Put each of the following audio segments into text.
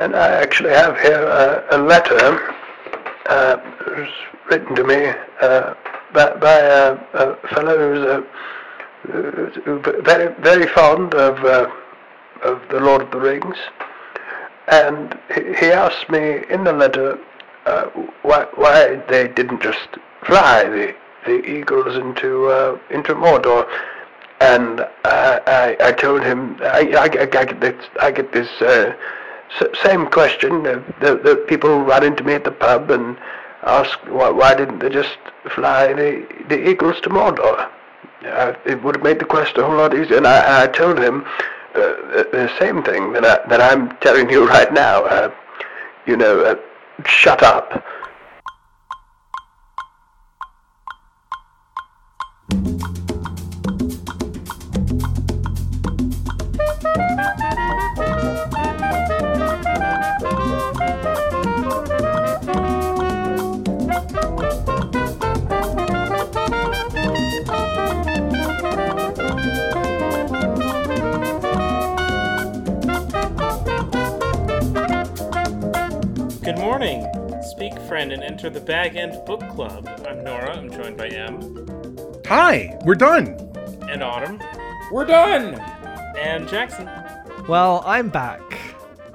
and I actually have here a, a letter uh, written to me uh, by, by a, a, fellow who's uh, very very fond of uh, of the Lord of the Rings, and he asked me in the letter uh, why why they didn't just fly the the eagles into uh, into Mordor. And I, I told him I, I, I get this I get this same question. The, the, the, people run into me at the pub and ask why, why didn't they just fly the, the eagles to Mordor? Uh, it would have made the quest a whole lot easier. And I, I told him uh, the same thing that, I, that I'm telling you right now. Uh, you know, uh, shut up. Friend and enter the Bag End Book Club. I'm Nora. I'm joined by M. Hi, we're done. And Autumn. We're done. And Jackson. Well, I'm back.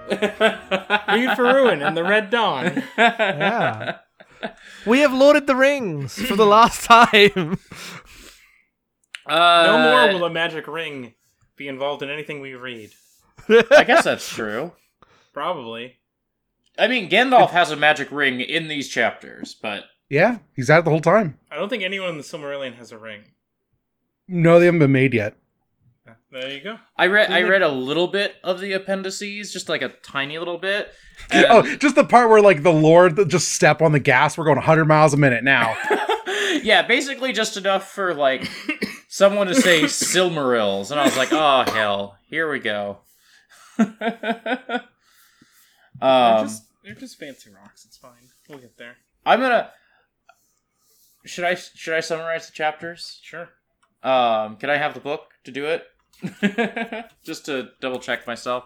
Read for Ruin and the Red Dawn. yeah. We have loaded the rings for the last time. Uh, no more will a magic ring be involved in anything we read. I guess that's true. Probably. I mean, Gandalf has a magic ring in these chapters, but yeah, he's had it the whole time. I don't think anyone in the Silmarillion has a ring. No, they haven't been made yet. There you go. I read I read a little bit of the appendices, just like a tiny little bit. And... Oh, just the part where like the Lord just step on the gas. We're going 100 miles a minute now. yeah, basically just enough for like someone to say Silmarils, and I was like, oh hell, here we go. um, just they're just fancy rocks. It's fine. We'll get there. I'm gonna. Should I should I summarize the chapters? Sure. Um, can I have the book to do it? just to double check myself.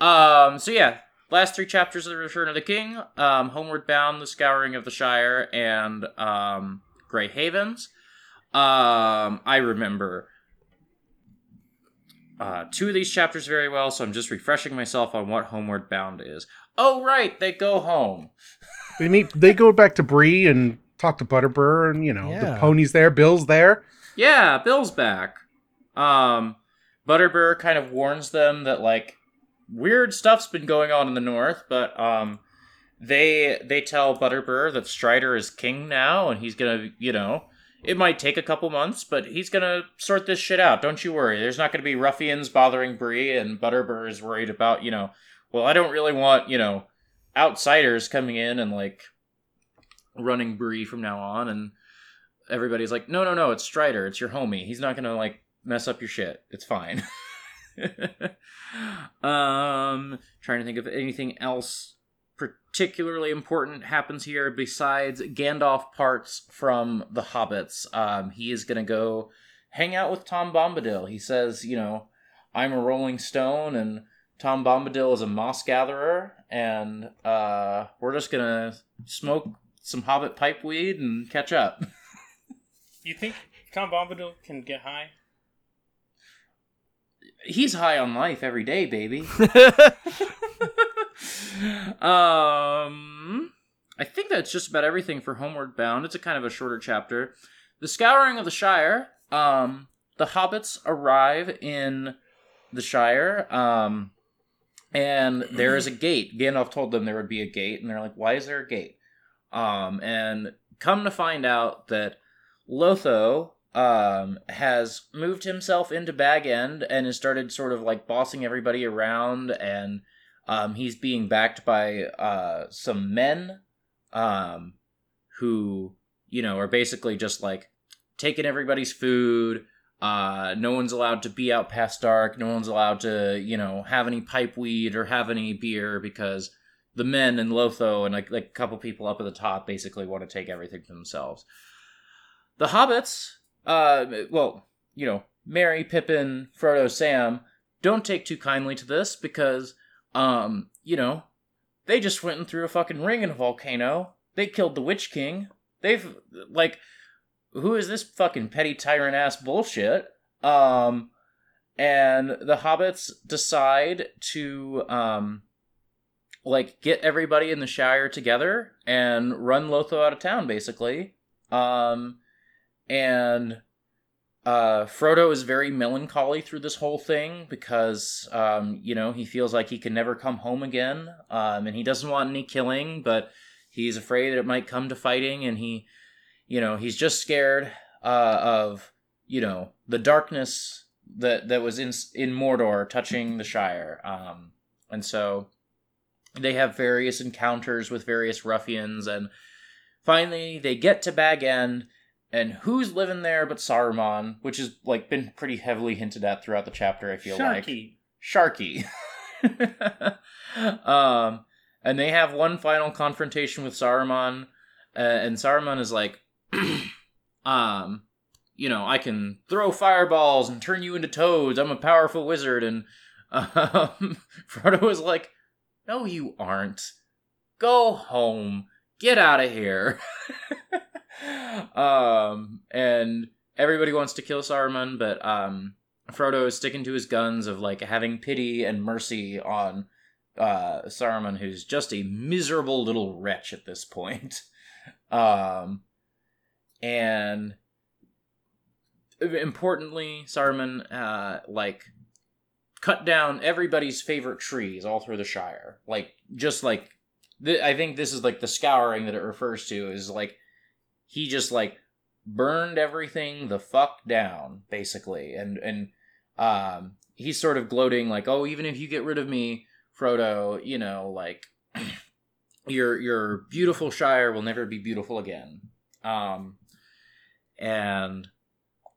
Um, so yeah, last three chapters of the Return of the King, um, Homeward Bound, The Scouring of the Shire, and um, Grey Havens. Um, I remember uh, two of these chapters very well, so I'm just refreshing myself on what Homeward Bound is. Oh right, they go home. they meet. They go back to Bree and talk to Butterbur, and you know yeah. the pony's there. Bill's there. Yeah, Bill's back. Um, Butterbur kind of warns them that like weird stuff's been going on in the north, but um, they they tell Butterbur that Strider is king now, and he's gonna you know it might take a couple months, but he's gonna sort this shit out. Don't you worry. There's not gonna be ruffians bothering Bree, and Butterbur is worried about you know well, I don't really want, you know, outsiders coming in and like running Bree from now on. And everybody's like, no, no, no, it's Strider. It's your homie. He's not going to like mess up your shit. It's fine. um, trying to think of anything else particularly important happens here besides Gandalf parts from the Hobbits. Um, he is going to go hang out with Tom Bombadil. He says, you know, I'm a Rolling Stone and Tom Bombadil is a moss gatherer, and uh, we're just gonna smoke some Hobbit pipe weed and catch up. you think Tom Bombadil can get high? He's high on life every day, baby. um, I think that's just about everything for Homeward Bound. It's a kind of a shorter chapter. The Scouring of the Shire. Um, the hobbits arrive in the Shire. Um, and there is a gate. Gandalf told them there would be a gate, and they're like, "Why is there a gate?" Um, and come to find out that Lotho um, has moved himself into Bag End and has started sort of like bossing everybody around, and um, he's being backed by uh, some men um, who, you know, are basically just like taking everybody's food uh, no one's allowed to be out past dark. No one's allowed to, you know, have any pipe weed or have any beer because the men in Lotho and like, like a couple people up at the top basically want to take everything for themselves. The hobbits, uh, well, you know, Merry, Pippin, Frodo, Sam, don't take too kindly to this because, um, you know, they just went and threw a fucking ring in a volcano. They killed the Witch King. They've like, who is this fucking petty tyrant ass bullshit? Um, and the hobbits decide to um, like get everybody in the Shire together and run Lotho out of town, basically. Um, and uh, Frodo is very melancholy through this whole thing because, um, you know, he feels like he can never come home again, um, and he doesn't want any killing, but he's afraid that it might come to fighting, and he, you know, he's just scared uh, of, you know, the darkness that that was in in Mordor touching the Shire, um, and so they have various encounters with various ruffians, and finally they get to Bag End and who's living there but Saruman, which has like been pretty heavily hinted at throughout the chapter. I feel like. Sharky. like Sharky. um, and they have one final confrontation with Saruman, uh, and Saruman is like, um, you know, I can throw fireballs and turn you into toads. I'm a powerful wizard, and um, Frodo was like, no, you aren't. Go home. Get out of here. um, and everybody wants to kill Saruman, but um, Frodo is sticking to his guns of like having pity and mercy on uh, Saruman, who's just a miserable little wretch at this point. Um, and importantly, Saruman uh, like cut down everybody's favorite trees all through the Shire. Like just like th- I think this is like the scouring that it refers to is like he just like burned everything the fuck down basically and and um he's sort of gloating like oh even if you get rid of me frodo you know like your your beautiful shire will never be beautiful again um and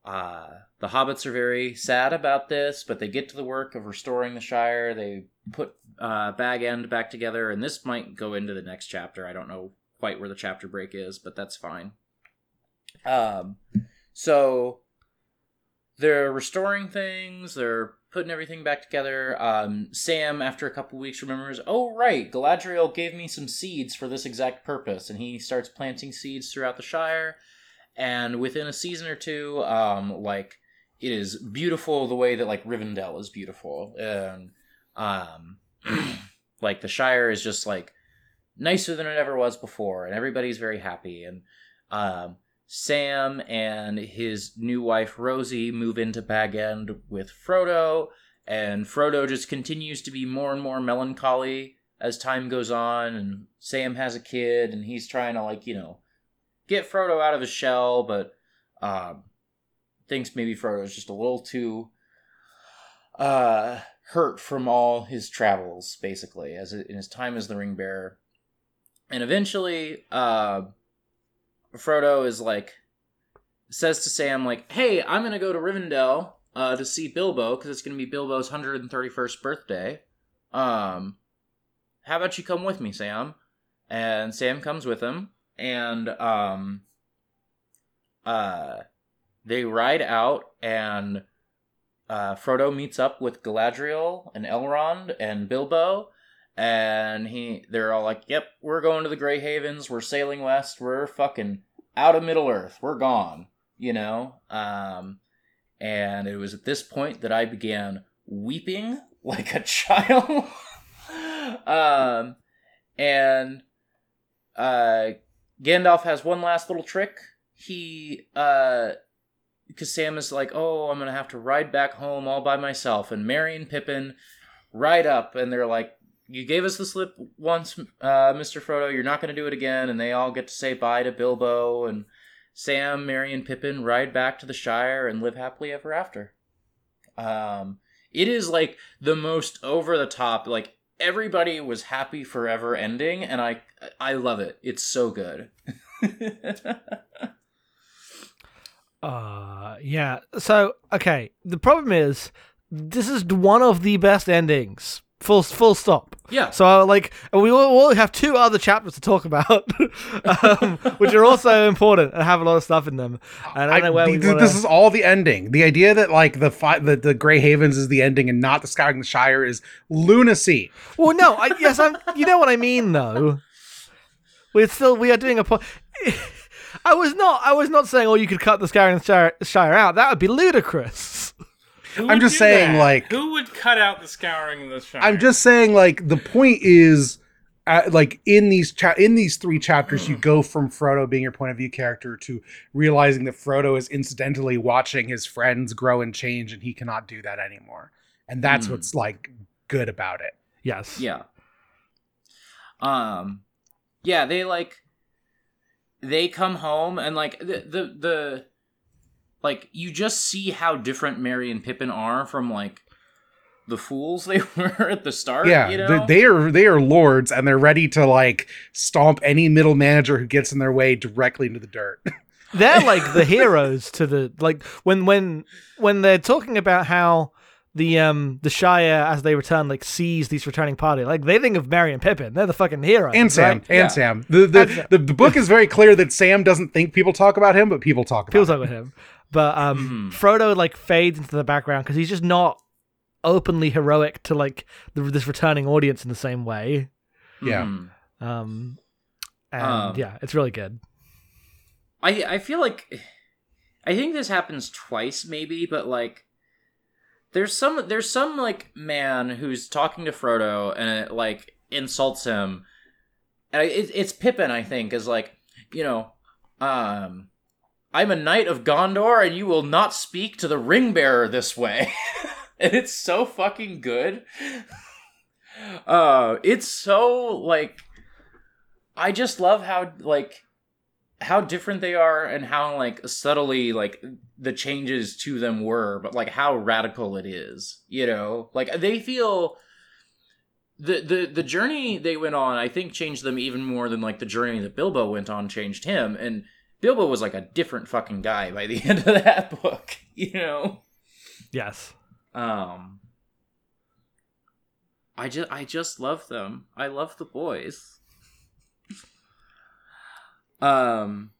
uh the hobbits are very sad about this but they get to the work of restoring the shire they put uh bag end back together and this might go into the next chapter i don't know quite where the chapter break is but that's fine um, so they're restoring things. They're putting everything back together. Um, Sam, after a couple weeks, remembers, oh right, Galadriel gave me some seeds for this exact purpose, and he starts planting seeds throughout the Shire. And within a season or two, um, like it is beautiful the way that like Rivendell is beautiful, and um, like the Shire is just like nicer than it ever was before, and everybody's very happy. And um, Sam and his new wife Rosie move into Bag End with Frodo, and Frodo just continues to be more and more melancholy as time goes on, and Sam has a kid, and he's trying to like you know get Frodo out of his shell, but um, thinks maybe Frodo's just a little too uh, hurt from all his travels, basically, as in his time as the ring bearer, and eventually. Uh, Frodo is like says to Sam like, "Hey, I'm gonna go to Rivendell uh, to see Bilbo because it's gonna be Bilbo's 131st birthday. Um, how about you come with me, Sam?" And Sam comes with him, and um, uh, they ride out, and uh, Frodo meets up with Galadriel and Elrond and Bilbo, and he they're all like, "Yep, we're going to the Grey Havens. We're sailing west. We're fucking out of Middle Earth. We're gone." You know, um, and it was at this point that I began weeping like a child. um, and uh, Gandalf has one last little trick. He uh, because Sam is like, "Oh, I'm gonna have to ride back home all by myself," and Merry and Pippin ride up, and they're like, you gave us the slip once, uh, Mr. Frodo. You're not to do it again. And they all get to say bye to Bilbo and Sam, Merry, and Pippin ride back to the Shire and live happily ever after. Um, it is like the most over the top, like everybody was happy forever ending, and I I love it. It's so good. uh yeah. So okay, the problem is this is one of the best endings Full full stop. Yeah. So like we will we'll have two other chapters to talk about, um, which are also important and have a lot of stuff in them. And I don't know where I, wanna... this is all the ending. The idea that like the fi- the the Grey Havens is the ending and not the Scouring the Shire is lunacy. Well, no, I yes, I'm. You know what I mean, though. We're still we are doing a. Po- I was not. I was not saying, oh, you could cut the Scouring the Shire, Shire out. That would be ludicrous. Who I'm just saying, that? like- who would cut out the scouring of the shire? I'm just saying, like the point is, uh, like in these cha- in these three chapters, you go from Frodo being your point of view character to realizing that Frodo is incidentally watching his friends grow and change, and he cannot do that anymore. And that's Hmm. what's like good about it. Yes. Yeah. Um yeah, they like they come home and like the the the like you just see how different Merry and Pippin are from like the fools they were at the start. yeah, you they- know? they are they are lords, and they're ready to like stomp any middle manager who gets in their way directly into the dirt. They're like the heroes to the like when when when they're talking about how the um the Shire as they return like sees these returning party like they think of Merry and Pippin. They're the fucking heroes. and Sam, right? and Yeah. Sam. The the, And Sam. the the book is very clear that Sam doesn't think people talk about him, but people talk about People him. talk about him, but um Mhm. Frodo like fades into the background because he's just not openly heroic to like the, this returning audience in the same way. Yeah. Mhm. Um, and Um, yeah, it's really good. I I feel like I think this happens twice maybe, but like there's some there's some like man who's talking to Frodo and it like insults him. And it, it's Pippin, I think, is like you know, um, I'm a knight of Gondor, and you will not speak to the ring bearer this way. and it's so fucking good. Uh, it's so like I just love how like how different they are and how like subtly like the changes to them were but like how radical it is you know? Like they feel the the the journey they went on i think changed them even more than like the journey that bilbo went on changed him and bilbo was like a different fucking guy by the end of that book you know? Yes. um i just i just love them. I love the boys. Um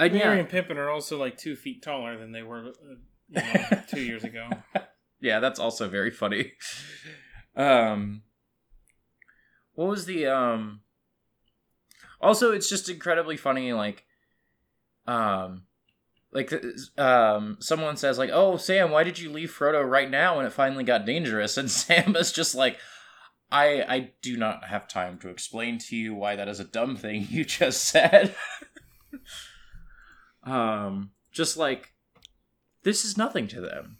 and Merry yeah, and Pippin are also like two feet taller than they were uh, you know, two years ago. yeah, that's also very funny. Um, what was the um? Also, it's just incredibly funny. Like, um, like um, someone says like, "Oh, Sam, why did you leave Frodo right now when it finally got dangerous?" And Sam is just like, "I I do not have time to explain to you why that is a dumb thing you just said." Um, just like this is nothing to them.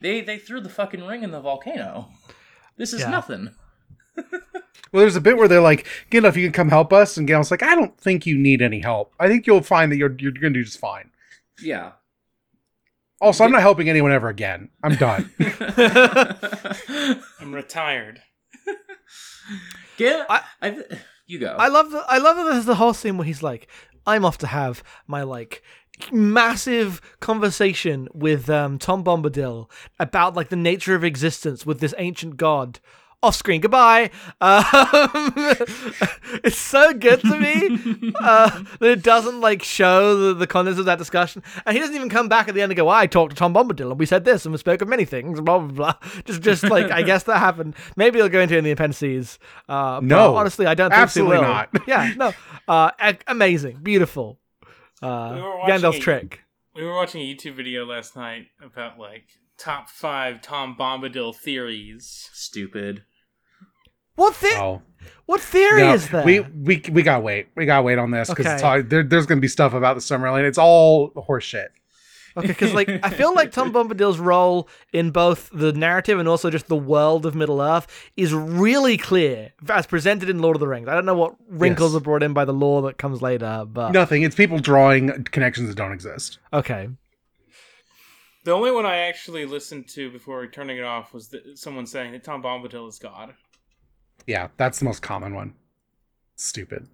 They they threw the fucking ring in the volcano. This is Yeah. nothing. Well, there's a bit where they're like, Gandalf, you can come help us, and Gandalf's like, I don't think you need any help. I think you'll find that you're you're gonna do just fine. Yeah. Also, I'm not helping anyone ever again. I'm done. I'm retired. Get I- I, you go. I love the I love that there's the whole scene where he's like, I'm off to have my like massive conversation with um, Tom Bombadil about like the nature of existence with this ancient god. Off screen, goodbye. Um, it's so good to me uh, that it doesn't like show the, the contents of that discussion, and he doesn't even come back at the end and go, well, "I talked to Tom Bombadil and we said this and we spoke of many things." Blah blah blah. Just, just like I guess that happened. Maybe he'll go into it in the appendices. Uh, No. honestly, I don't think Absolutely he will. not. yeah, no. Uh, amazing, beautiful. Uh, We were watching Gandalf's a- trick. We were watching a YouTube video last night about like top five Tom Bombadil theories. Stupid. What the- Oh, What theory no, is that? we we we gotta wait. We gotta wait on this because Okay. there, there's gonna be stuff about the Silmarillion. It's all horseshit. Okay, because like I feel like Tom Bombadil's role in both the narrative and also just the world of Middle Earth is really clear as presented in Lord of the Rings. I don't know what wrinkles Yes. are brought in by the lore that comes later, but Nothing. It's people drawing connections that don't exist. okay. The only one I actually listened to before turning it off was the, someone saying that Tom Bombadil is God, Yeah, that's the most common one. Stupid.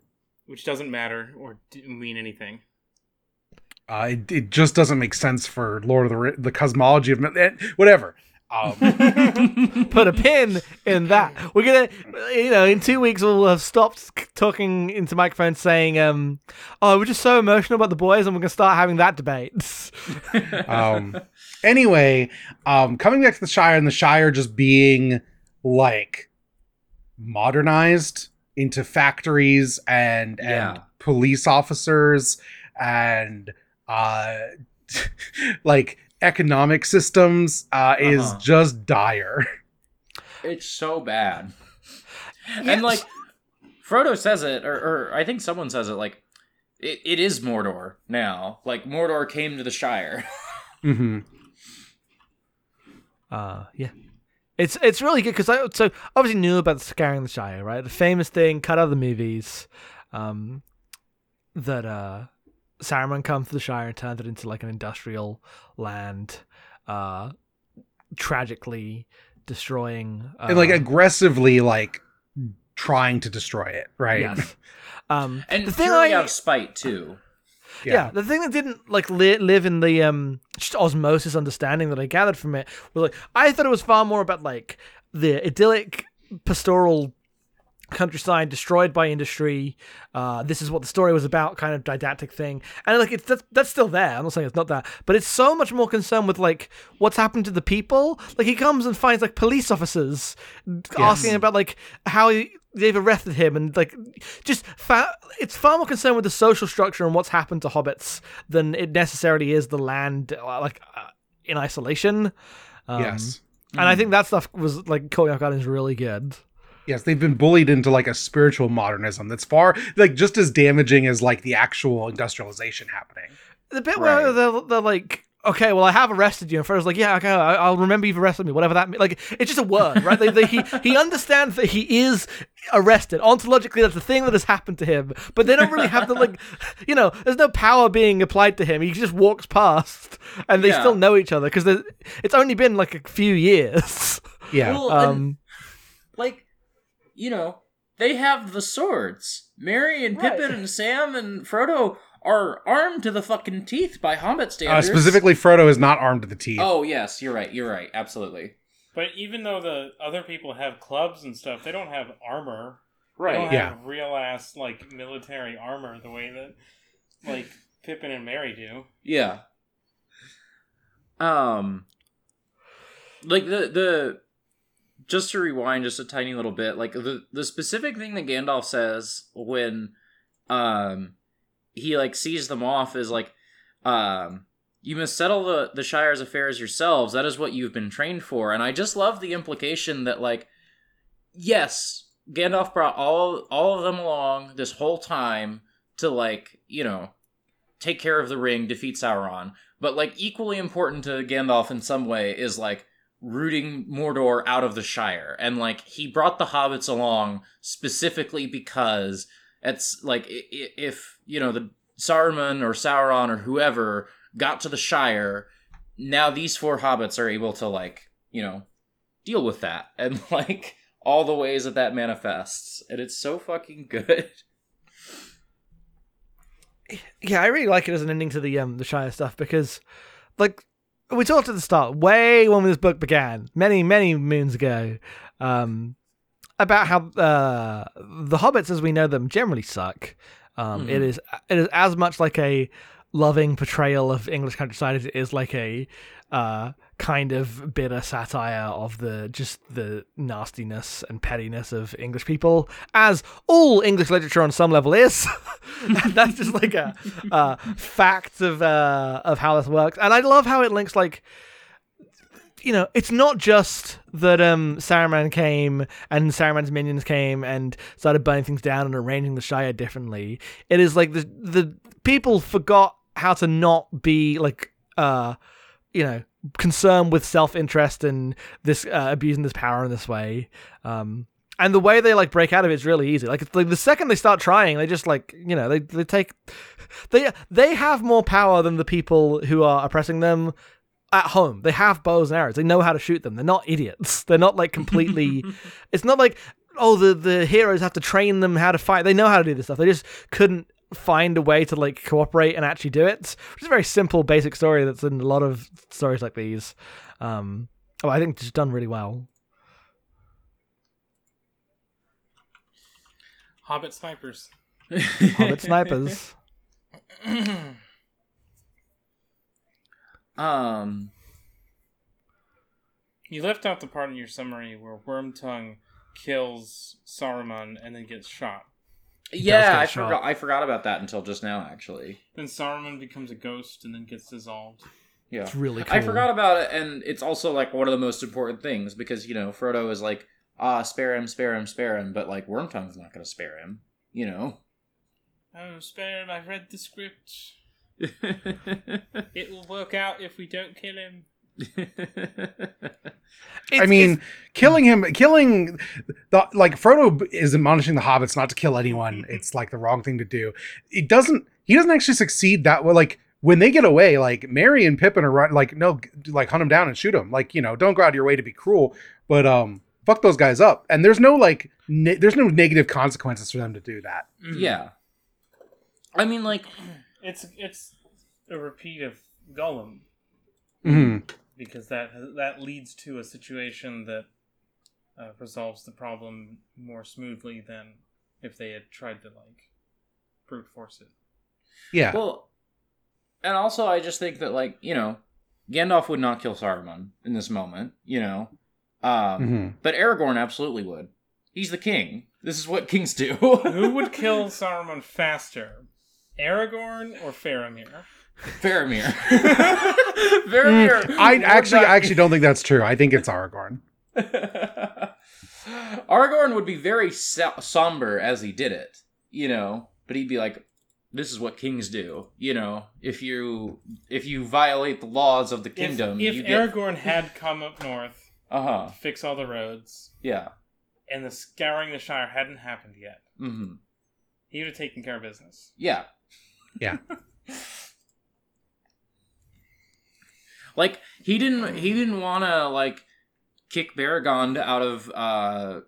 which doesn't matter or mean anything. Uh, it, it just doesn't make sense for Lord of the Ri- the cosmology of eh, whatever. Um, Put a pin in that. We're gonna, you know, in two weeks we'll have stopped talking into microphones saying, um, "Oh, we're just so emotional about the boys," and we're gonna start having that debate. um, anyway, um, coming back to the Shire and the Shire just being like modernized into factories and and Yeah. police officers and uh like economic systems uh is Uh-huh. just dire. It's so bad. And like Frodo says it, or, or I think someone says it, like it, it is Mordor now. Like Mordor came to the Shire. mm-hmm. Uh, yeah. It's it's really good because I so obviously knew about the Scouring the Shire, right? The famous thing cut out of the movies, um, that uh, Saruman comes to the Shire and turns it into like an industrial land, uh, tragically destroying uh, and like aggressively like trying to destroy it, right? yes. Um, And the thing I out of spite too. yeah. the thing that didn't like li- live in the um just osmosis understanding that I gathered from it was like I thought it was far more about like the idyllic pastoral countryside destroyed by industry. Uh, this is what the story was about, kind of didactic thing, and like it's that's, that's still there. I'm not saying it's not that, but it's so much more concerned with like what's happened to the people. Like he comes and finds like police officers asking about like how he, they've arrested him and like just fa- it's far more concerned with the social structure and what's happened to hobbits than it necessarily is the land uh, like uh, in isolation. Um, yes. and I think that stuff was like caught me off guard and is really good. Yes, they've been bullied into like a spiritual modernism that's far like just as damaging as like the actual industrialization happening. The bit where Right. they're, they're like, okay, well, I have arrested you. And Fred Frodo's like, yeah, okay, I- I'll remember you've arrested me, whatever that means. Like, it's just a word, right? they, they, he, he understands that he is arrested. Ontologically, that's the thing that has happened to him. But they don't really have the, like, you know, there's no power being applied to him. He just walks past and they Yeah. still know each other because it's only been like a few years. Yeah. Well, and, Um, like, you know, they have the swords. Merry and Right. Pippin and Sam and Frodo are armed to the fucking teeth by Hobbit uh, standards. specifically, Frodo is not armed to the teeth. Oh yes, you're right. You're right. Absolutely. But even though the other people have clubs and stuff, they don't have armor. They Right. don't Yeah. real ass like military armor the way that like Pippin and Merry do. Yeah. Um like the the just to rewind just a tiny little bit, like the the specific thing that Gandalf says when um he like sees them off is like um you must settle the the Shire's affairs yourselves. That is what you've been trained for. And I just love the implication that like yes, Gandalf brought all all of them along this whole time to like, you know, take care of the ring, defeat Sauron. But like equally important to Gandalf in some way is like rooting Mordor out of the Shire. And like he brought the hobbits along specifically because it's like if, you know, the Saruman or Sauron or whoever got to the Shire, now these four hobbits are able to like, you know, deal with that and like all the ways that that manifests. And it's so fucking good. yeah, I really like it as an ending to the um the Shire stuff because, like, we talked at the start, way when this book began, many many moons ago, um, about how uh the hobbits as we know them generally suck. Um, Mhm. it is it is as much like a loving portrayal of English countryside as it is like a uh kind of bitter satire of the just the nastiness and pettiness of English people, as all English literature on some level is. That's just like a, uh fact of uh, of how this works, and I love how it links like. You know, it's not just that um Saruman came and Saruman's minions came and started burning things down and arranging the Shire differently. It is like the the people forgot how to not be like uh you know concerned with self interest and this uh, abusing this power in this way. Um, and the way they like break out of it is really easy. Like, it's like the second they start trying, they just like you know they they take they they have more power than the people who are oppressing them at home. They have bows and arrows. They know how to shoot them. They're not idiots. They're not like completely. it's not like oh the the heroes have to train them how to fight. They know how to do this stuff. They just couldn't find a way to like cooperate and actually do it. Which is a very simple, basic story that's in a lot of stories like these. Um, Oh, I think it's done really well. Hobbit snipers. Hobbit snipers. um, You left out the part in your summary where Wormtongue kills Saruman and then gets shot. Yeah, I shot. forgot. I forgot about that until just now. Actually, Then Saruman becomes a ghost and then gets dissolved. yeah, It's really cool. I forgot about it, and it's also like one of the most important things because you know Frodo is like, ah, spare him, spare him, spare him, but like Wormtongue's not going to spare him, you know. Oh, spare him, I've read the script. It will work out if we don't kill him. I mean, it's- killing him, killing the like Frodo is admonishing the hobbits not to kill anyone. It's like the wrong thing to do. It doesn't. He doesn't actually succeed that well. Like when they get away, like Merry and Pippin are run, like no, like hunt him down and shoot him. Like you know, don't go out of your way to be cruel, but um, fuck those guys up. And there's no like, ne- there's no negative consequences for them to do that. yeah, I mean, like, It's it's a repeat of Gollum Mhm. Because that that leads to a situation that uh, resolves the problem more smoothly than if they had tried to like brute force it. Yeah. well, and also I just think that like you know, Gandalf would not kill Saruman in this moment, you know, um, Mhm. but Aragorn absolutely would. He's the king. This is what kings do. Who would kill Saruman faster, Aragorn or Faramir? Faramir. Faramir. Mm, I actually, not- I actually don't think that's true. I think it's Aragorn. Aragorn would be very so- somber as he did it, you know, but he'd be like, "This is what kings do, you know. If you if you violate the laws of the kingdom, if, you if get Aragorn had come up north uh huh, to fix all the roads yeah, and the scouring the Shire hadn't happened yet, hmm he would have taken care of business. yeah, Yeah. like he didn't he didn't want to like kick Beregond out of uh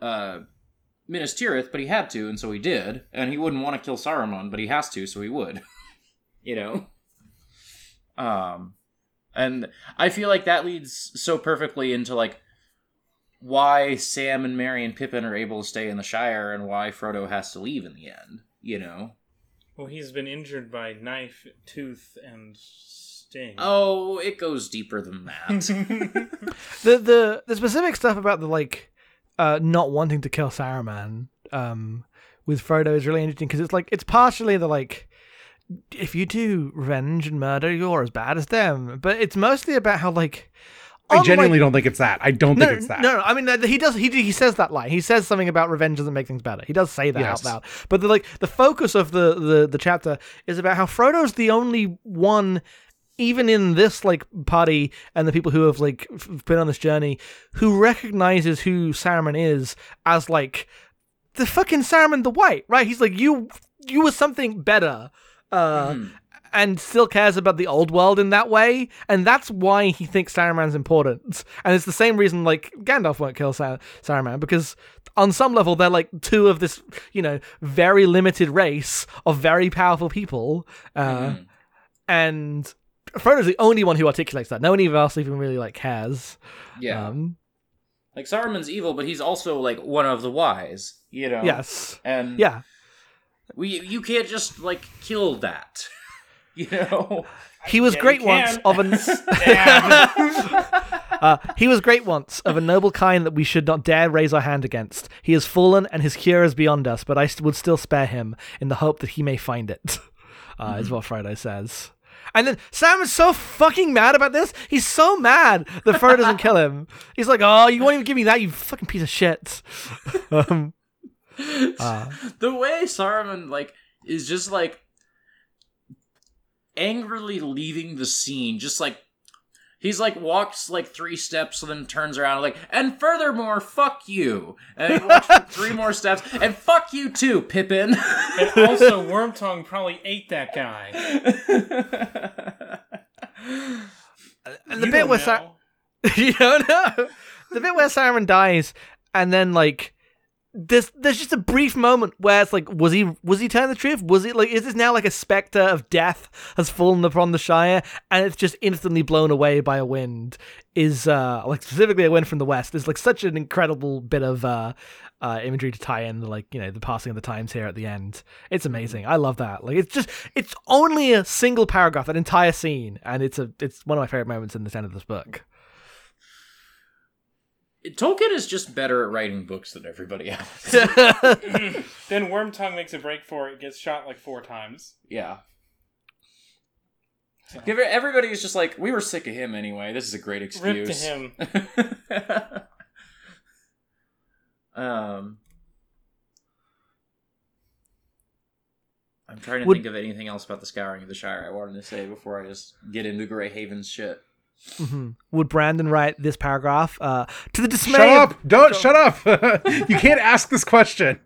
uh Minas Tirith, but he had to, and so he did. And he wouldn't want to kill Saruman, but he has to, so he would. you know. Um, and I feel like that leads so perfectly into like why Sam and Merry and Pippin are able to stay in the Shire, and why Frodo has to leave in the end. You know. Well, he's been injured by knife, tooth, and sting. Oh, it goes deeper than that. the the the specific stuff about the like uh not wanting to kill Saruman um with Frodo is really interesting because it's like it's partially the like if you do revenge and murder you're as bad as them but it's mostly about how like I unlike- genuinely don't think it's that. I don't no, think it's that. No, no, I mean he does. He he says that line. He says something about revenge doesn't make things better. He does say that Yes. out loud. But the like the focus of the the the chapter is about how Frodo's the only one, even in this like party and the people who have like been on this journey, who recognizes who Saruman is as like the fucking Saruman the White. Right? He's like you. You were something better. Uh, Mhm. and still cares about the old world in that way, and that's why he thinks Saruman's important. And it's the same reason like Gandalf won't kill Sar- Saruman because on some level they're like two of this, you know, very limited race of very powerful people, uh, Mhm. and Frodo's the only one who articulates that. No one else even really like cares. Yeah. Um, like Saruman's evil, but he's also like one of the wise, you know. yes. And Yeah. we you can't just like kill that. you know. He was Yeah, great once of an. uh, he was great once of a noble kind that we should not dare raise our hand against. He has fallen and his cure is beyond us, but I st- would still spare him in the hope that he may find it. Uh, Is what Frodo says. And then Sam is so fucking mad about this. He's so mad that Frodo doesn't kill him. He's like, "Oh, you won't even give me that, you fucking piece of shit." um, uh, the way Saruman like is just like angrily leaving the scene, just like he's like walks like three steps and then turns around like, and furthermore, fuck you, and he walks three more steps and fuck you too, Pippin. and also, Wormtongue probably ate that guy. and the You bit don't where Sa- know. you don't know the bit where Saruman dies, and then like there's there's just a brief moment where it's like, was he was he telling the truth? Was it like is this now like a specter of death has fallen upon the Shire and it's just instantly blown away by a wind? Is uh like specifically a wind from the west? is like such an incredible bit of uh uh imagery to tie in like you know the passing of the times here at the end. It's amazing. I love that. Like it's just it's only a single paragraph, that entire scene, and it's a it's one of my favorite moments in the end of this book. Tolkien is just better at writing books than everybody else. then Wormtongue makes a break for it, gets shot like four times. yeah. Give it- Everybody is just like, we were sick of him anyway. This is a great Rip excuse. to him. um, I'm trying to Would- think of anything else about the Scouring of the Shire I wanted to say before I just get into Grey Haven's shit. Mhm. Would Brandon write this paragraph? Uh, to the dismay. Shut of- up! Don't shut up! you can't ask this question.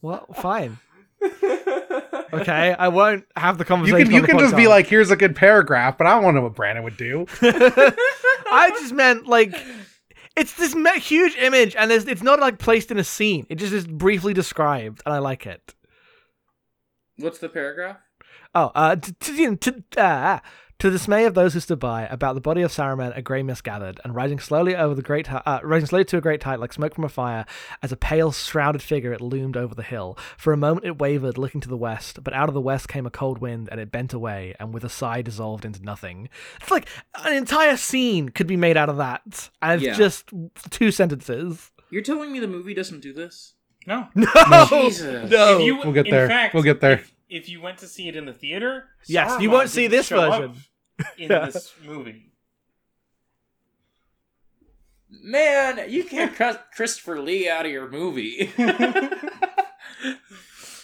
Well, fine. Okay, I won't have the You conversation. can you can just be like, "Here's a good paragraph," but I don't know what Brandon would do. I just meant like it's this huge image, and there's, it's not like placed in a scene. It just is briefly described, and I like it. What's the paragraph? Oh, uh, to, to, to, uh, to the dismay of those who stood by, about the body of Saruman, a grey mist gathered, and rising slowly over the great, uh, rising slowly to a great height, like smoke from a fire, as a pale, shrouded figure, it loomed over the hill. For a moment, it wavered, looking to the west, but out of the west came a cold wind, and it bent away, and with a sigh dissolved into nothing. It's like an entire scene could be made out of that, and it's Yeah. just two sentences. You're telling me the movie doesn't do this? No. No, Jesus. no. If you, We'll get in there. fact, We'll get there. If, if you went to see it in the theater, Yes, you won't see this version. up version. in this movie. Man, you can't cut Christopher Lee out of your movie.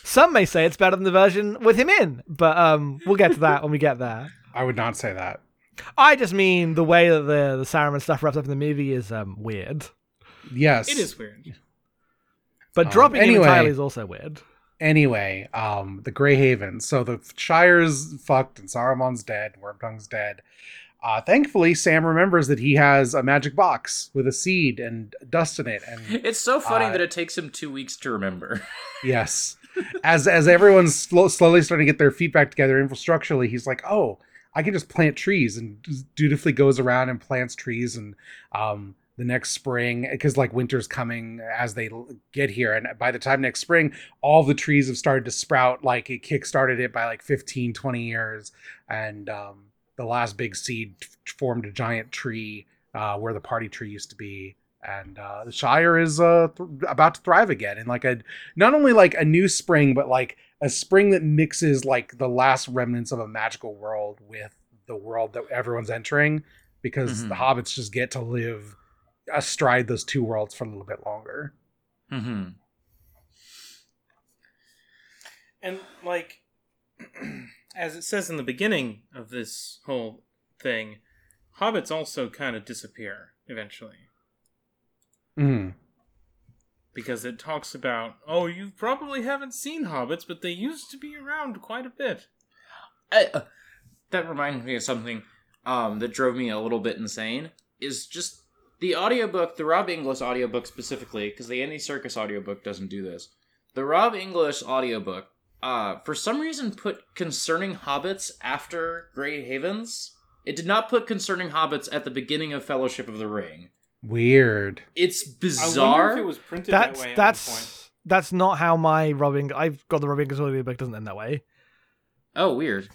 Some may say it's better than the version with him in, but um, we'll get to that when we get there. I would not say that. I just mean the way that the the Saruman stuff wraps up in the movie is um weird, Yes, It is weird. but Um, dropping anyway. him entirely is also weird. Anyway, um, the Grey Haven. So the Shire's fucked and Saruman's dead. Wormtongue's dead. Uh, thankfully, Sam remembers that he has a magic box with a seed and dust in it, and it's so funny Uh, that it takes him two weeks to remember. Yes. As as everyone's slow, slowly starting to get their feet back together infrastructurally, he's like, "Oh, I can just plant trees," and dutifully goes around and plants trees. And um, the next spring, because like winter's coming as they get here, and by the time next spring, all the trees have started to sprout. Like it kickstarted it by like 15, 20 years, and um, the last big seed formed a giant tree uh, where the party tree used to be. And uh, the Shire is uh, th- about to thrive again, and like a not only like a new spring, but like a spring that mixes like the last remnants of a magical world with the world that everyone's entering, because Mhm. the hobbits just get to live astride those two worlds for a little bit longer. mm-hmm. And like, as it says in the beginning of this whole thing, hobbits also kind of disappear eventually Mm. because it talks about, oh, you probably haven't seen hobbits, but they used to be around quite a bit. I, uh, that reminds me of something um, that drove me a little bit insane. Is just the audiobook, the Rob Inglis audiobook specifically, because the Andy Serkis audiobook doesn't do this. The Rob Inglis audiobook, uh, for some reason, put concerning hobbits after Grey Havens. It did not put concerning hobbits at the beginning of Fellowship of the Ring. Weird. It's I wonder bizarre. if it was printed that That's way at one point. that's that's not how my Robin. I've got the Rob Inglis audiobook doesn't end that way. oh, weird.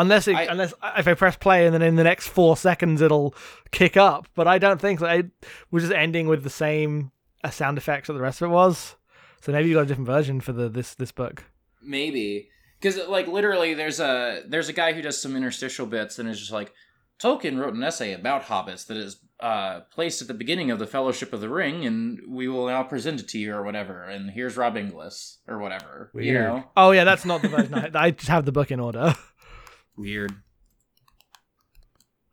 Unless it, I- unless if I press play and then in the next four seconds it'll kick up, but I don't think so. I was just ending with the same uh, sound effects that the rest of it was. So maybe you got a different version for the this this book. Maybe because like literally, there's a there's a guy who does some interstitial bits and is just like Tolkien wrote an essay about hobbits that is uh, placed at the beginning of the Fellowship of the Ring, and we will now present it to you or whatever. And here's Rob Inglis or whatever. You Weird. know, Oh yeah, that's not the version. I, I just have the book in order. weird.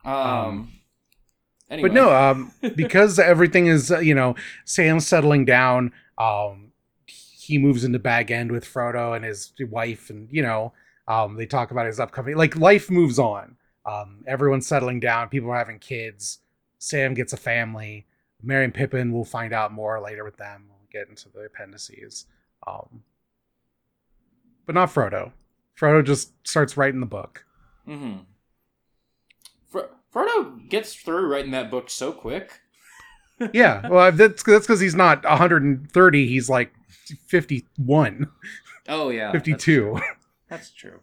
Um. Um, anyway. But no, um, because everything is uh, you know Sam's settling down. Um, he moves into Bag End with Frodo and his wife, and you know, um, they talk about his upcoming like life moves on. Um, everyone's settling down. People are having kids. Sam gets a family. Merry and Pippin. We'll find out more later with them. We'll get into the appendices. Um, but not Frodo. Frodo just starts writing the book. Mm-hmm. Fro- Frodo gets through writing that book so quick. Yeah, well, that's that's because he's not 130. He's like 51, Oh yeah, 52. That's true.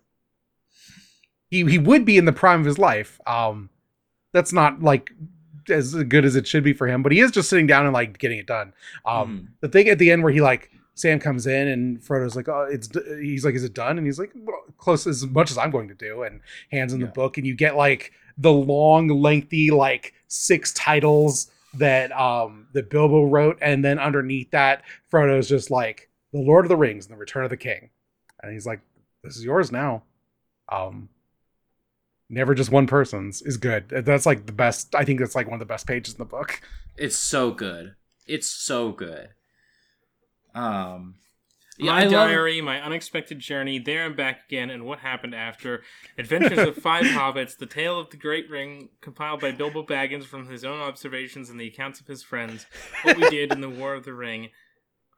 he he would be in the prime of his life. Um, that's not like as good as it should be for him, but he is just sitting down and like getting it done. Um, Mhm. the thing at the end where he like Sam comes in and Frodo's like, oh, it's he's like, is it done? And he's like, well, close as much as I'm going to do, and hands in the Yeah. book, and you get like the long, lengthy like six titles that um that Bilbo wrote, and then underneath that, Frodo's just like the Lord of the Rings and the Return of the King, and he's like, this is yours now. Um, never just one person's is good. That's like the best. I think that's like one of the best pages in the book. It's so good. It's so good. Um, yeah, my I love. diary, my unexpected journey, there and back again, and what happened after. Adventures of Five Hobbits, the tale of the Great Ring, compiled by Bilbo Baggins from his own observations and the accounts of his friends. What we did in the War of the Ring.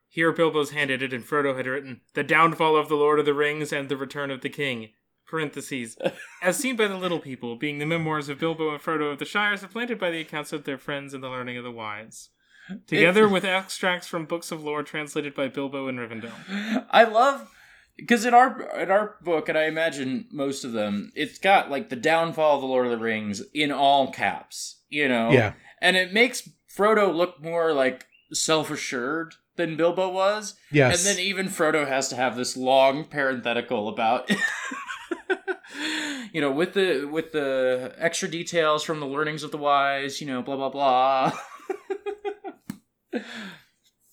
Here Bilbo's hand edited, and Frodo had written the downfall of the Lord of the Rings and the return of the King. Parentheses, as seen by the little people, being the memoirs of Bilbo and Frodo of the Shire, supplanted by the accounts of their friends and the learning of the wise. Together with extracts from books of lore translated by Bilbo and Rivendell. I love because in our in our book, and I imagine most of them, it's got like the downfall of the Lord of the Rings in all caps. You know, Yeah. and it makes Frodo look more like self assured than Bilbo was. Yes. And then even Frodo has to have this long parenthetical about you know, with the with the extra details from the learnings of the wise, you know, blah blah blah.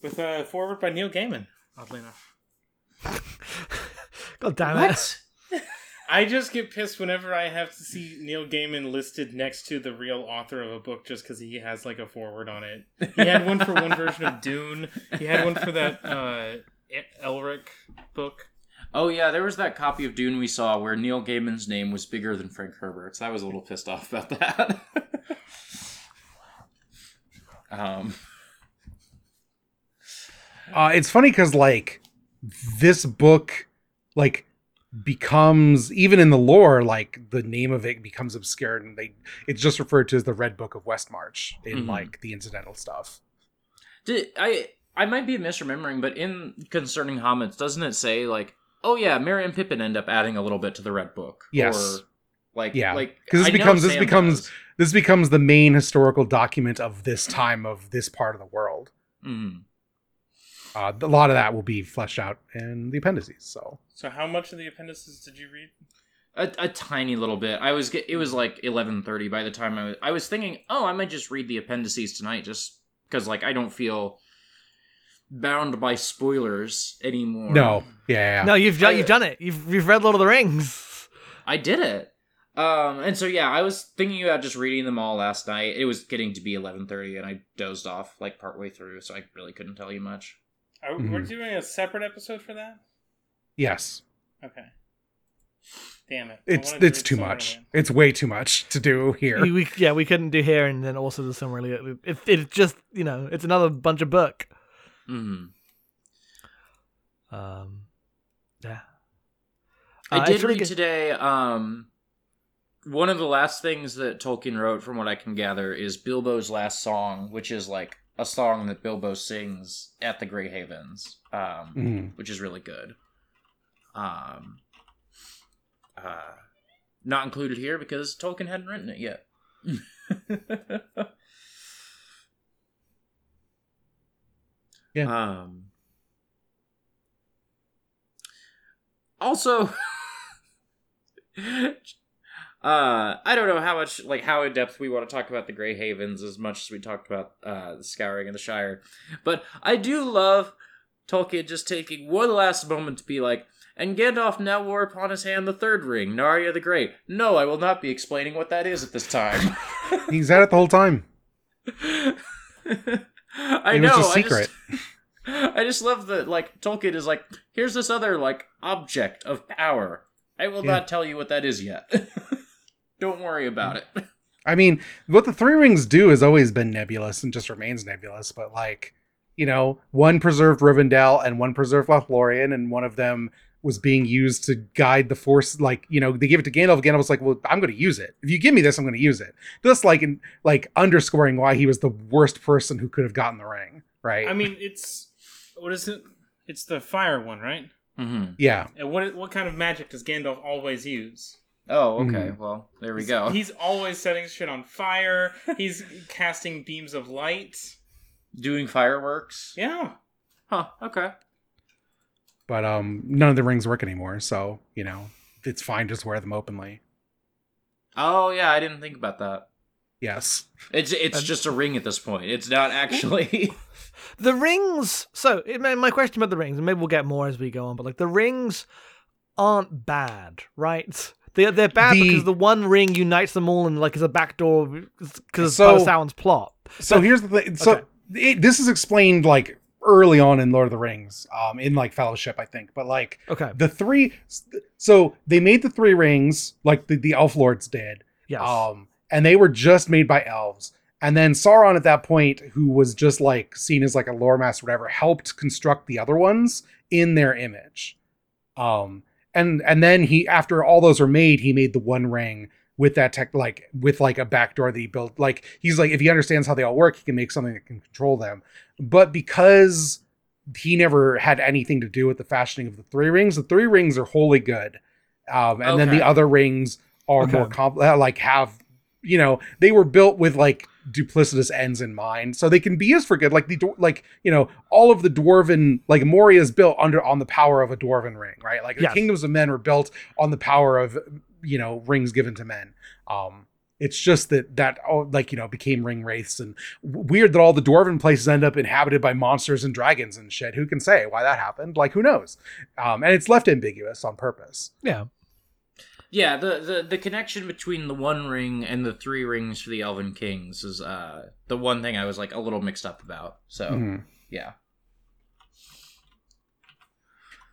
With a foreword by Neil Gaiman, oddly enough. God damn it. I just get pissed whenever I have to see Neil Gaiman listed next to the real author of a book just because he has like a foreword on it. He had one for one version of Dune. He had one for that uh, Elric book. Oh yeah, there was that copy of Dune we saw where Neil Gaiman's name was bigger than Frank Herbert's. I was a little pissed off about that. um, Uh, it's funny because like this book, like becomes even in the lore, like the name of it becomes obscured, and they it's just referred to as the Red Book of Westmarch in Mhm. like the incidental stuff. did I? I might be misremembering, but in concerning Hobbits, doesn't it say like, oh yeah, Merry and Pippin end up adding a little bit to the Red Book? Yes. Or, like Yeah, like 'Cause this becomes- this becomes- does. This becomes the main historical document of this time of this part of the world. Mhm. Uh, a lot of that will be fleshed out in the appendices. So So, how much of the appendices did you read? A, a tiny little bit. I was it was like eleven thirty by the time I was. I was thinking, oh, I might just read the appendices tonight, just because like I don't feel bound by spoilers anymore. no, yeah, yeah. No, you've done, I- you've done it. You've you've read Lord of the Rings. I did it. Um, and so yeah, I was thinking about just reading them all last night. It was getting to be eleven thirty, and I dozed off like partway through, so I really couldn't tell you much. Are, We're Mhm. doing a separate episode for that? yes. Okay. Damn it. I It's it's too Silmarillion. much. It's way too much to do here. We, we- yeah, we couldn't do here and then also the Silmarillion. It, it just you know it's another bunch of book. hmm Um, yeah. I Uh, did it's really read good. today. Um, one of the last things that Tolkien wrote, from what I can gather, is Bilbo's last song, which is like a song that Bilbo sings at the Grey Havens, um, Mhm. which is really good. Um, uh, not included here because Tolkien hadn't written it yet. Yeah. Um. Also, uh, I don't know how much, like, how in depth we want to talk about the Grey Havens as much as we talked about uh, the Scouring of the Shire, but I do love Tolkien just taking one last moment to be like, and Gandalf now wore upon his hand the third ring, Narya the Great. No, I will not be explaining what that is at this time. He's had it the whole time. I It was know. a I secret. just, I just love that like Tolkien is like, here's this other like object of power. I will Yeah. not tell you what that is yet. Don't worry about it. I mean, what the three rings do has always been nebulous and just remains nebulous, but like you know, one preserved Rivendell and one preserved Lothlorien, and one of them was being used to guide the force. Like, you know, they gave it to Gandalf. Gandalf was like, "Well, I'm going to use it. If you give me this, I'm going to use it." Just like, in, like underscoring why he was the worst person who could have gotten the ring, right? I mean, it's what is it? It's the fire one, right? Mm-hmm. yeah, And what what kind of magic does Gandalf always use? Oh, okay. Mhm. Well, there we go. He's always setting shit on fire. He's casting beams of light. Doing fireworks. Yeah. Huh. Okay. but um, none of the rings work anymore, so you know, it's fine. Just wear them openly. Oh yeah, I didn't think about that. Yes. It's it's And- just a ring at this point. It's not actually. The rings. So it, my my question about the rings, and maybe we'll get more as we go on. But like the rings aren't bad, right? They're they're bad The- because the one ring unites them all and like is a backdoor because So- of Sauron's plot. So here's the thing. So okay. it, this is explained like early on in Lord of the Rings, um, in like Fellowship, I think. But like Okay. the three, so they made the three rings like the, the Elf Lords did, Yes. um, and they were just made by elves. And then Sauron at that point, who was just like seen as like a lore master, whatever, helped construct the other ones in their image. Um, and and then he, after all those were made, he made the One Ring with that tech, like with like a backdoor that he built. Like he's like, if he understands how they all work, he can make something that can control them. But because he never had anything to do with the fashioning of the three rings, the three rings are wholly good. Um, and then the other rings are Okay. more complex, like have you know they were built with like duplicitous ends in mind. So they can be used for good like the like you know all of the dwarven like moria is built under on the power of a dwarven ring right? Like the Yes. kingdoms of men were built on the power of you know rings given to men. Um it's just that that oh, like you know became ring wraiths and weird that all the dwarven places end up inhabited by monsters and dragons and shit. Who can say why that happened? Like who knows? Um and it's left ambiguous on purpose. Yeah. Yeah. The, the the connection between the One Ring and the three rings for the Elven Kings is uh the one thing I was like a little mixed up about. So Mhm. yeah.